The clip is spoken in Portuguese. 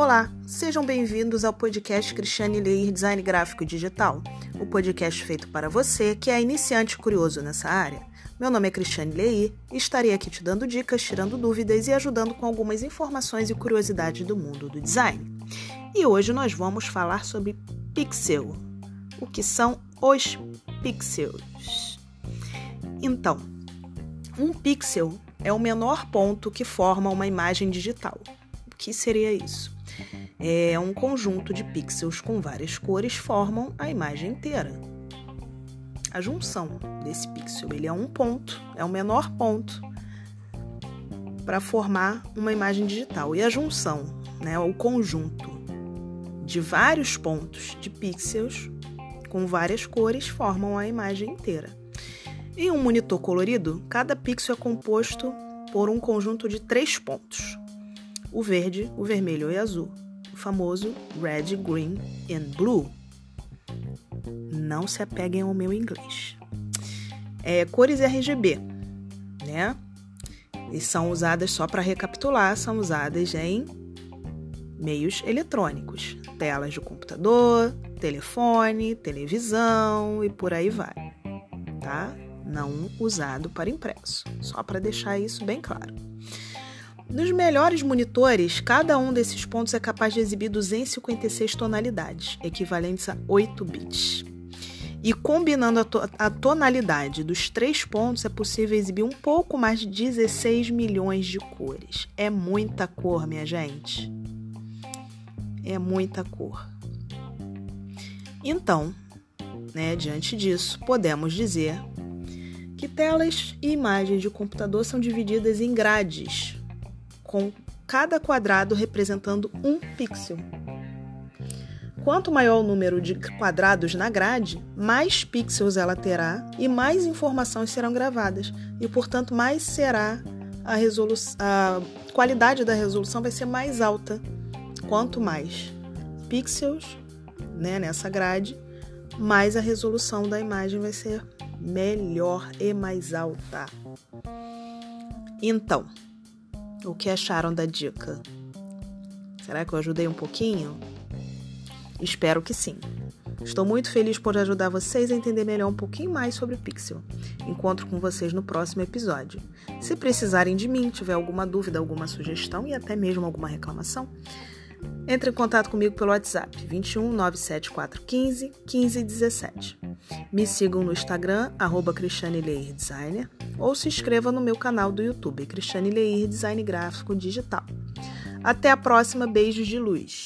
Olá, sejam bem-vindos ao podcast Cristiane Leir Design Gráfico Digital, o podcast feito para você que é iniciante curioso nessa área. Meu nome é Cristiane Leir e estarei aqui te dando dicas, tirando dúvidas e ajudando com algumas informações e curiosidades do mundo do design. E hoje nós vamos falar sobre pixel. O que são os pixels? Então, um pixel é o menor ponto que forma uma imagem digital. Que seria isso? É um conjunto de pixels com várias cores formam a imagem inteira. A junção desse pixel, ele é um ponto, é o menor ponto para formar uma imagem digital. E a junção, né, o conjunto de vários pontos de pixels com várias cores formam a imagem inteira. Em um monitor colorido, cada pixel é composto por um conjunto de três pontos: o verde, o vermelho e o azul, o famoso red, green and blue. Não se apeguem ao meu inglês. É, cores RGB, né? E são usadas só para recapitular, são usadas em meios eletrônicos, telas de computador, telefone, televisão e por aí vai, tá? Não usado para impresso, só para deixar isso bem claro. Nos melhores monitores, cada um desses pontos é capaz de exibir 256 tonalidades, equivalentes a 8 bits. E combinando a, to a, tonalidade dos três pontos, é possível exibir um pouco mais de 16 milhões de cores. É muita cor, minha gente. É muita cor. Então, né, diante disso, podemos dizer que telas e imagens de computador são divididas em grades, com cada quadrado representando um pixel. Quanto maior o número de quadrados na grade, mais pixels ela terá e mais informações serão gravadas, e portanto mais será a resolução, a qualidade da resolução vai ser mais alta. Quanto mais pixels, né, nessa grade, mais a resolução da imagem vai ser melhor e mais alta. Então, o que acharam da dica? Será que eu ajudei um pouquinho? Espero que sim. Estou muito feliz por ajudar vocês a entender melhor um pouquinho mais sobre o Pixel. Encontro com vocês no próximo episódio. Se precisarem de mim, tiver alguma dúvida, alguma sugestão e até mesmo alguma reclamação, entre em contato comigo pelo WhatsApp 21 97415 1517. Me sigam no Instagram, arroba Cristiane Leir Designer, ou se inscreva no meu canal do YouTube, Cristiane Leir Design Gráfico Digital. Até a próxima, beijos de luz!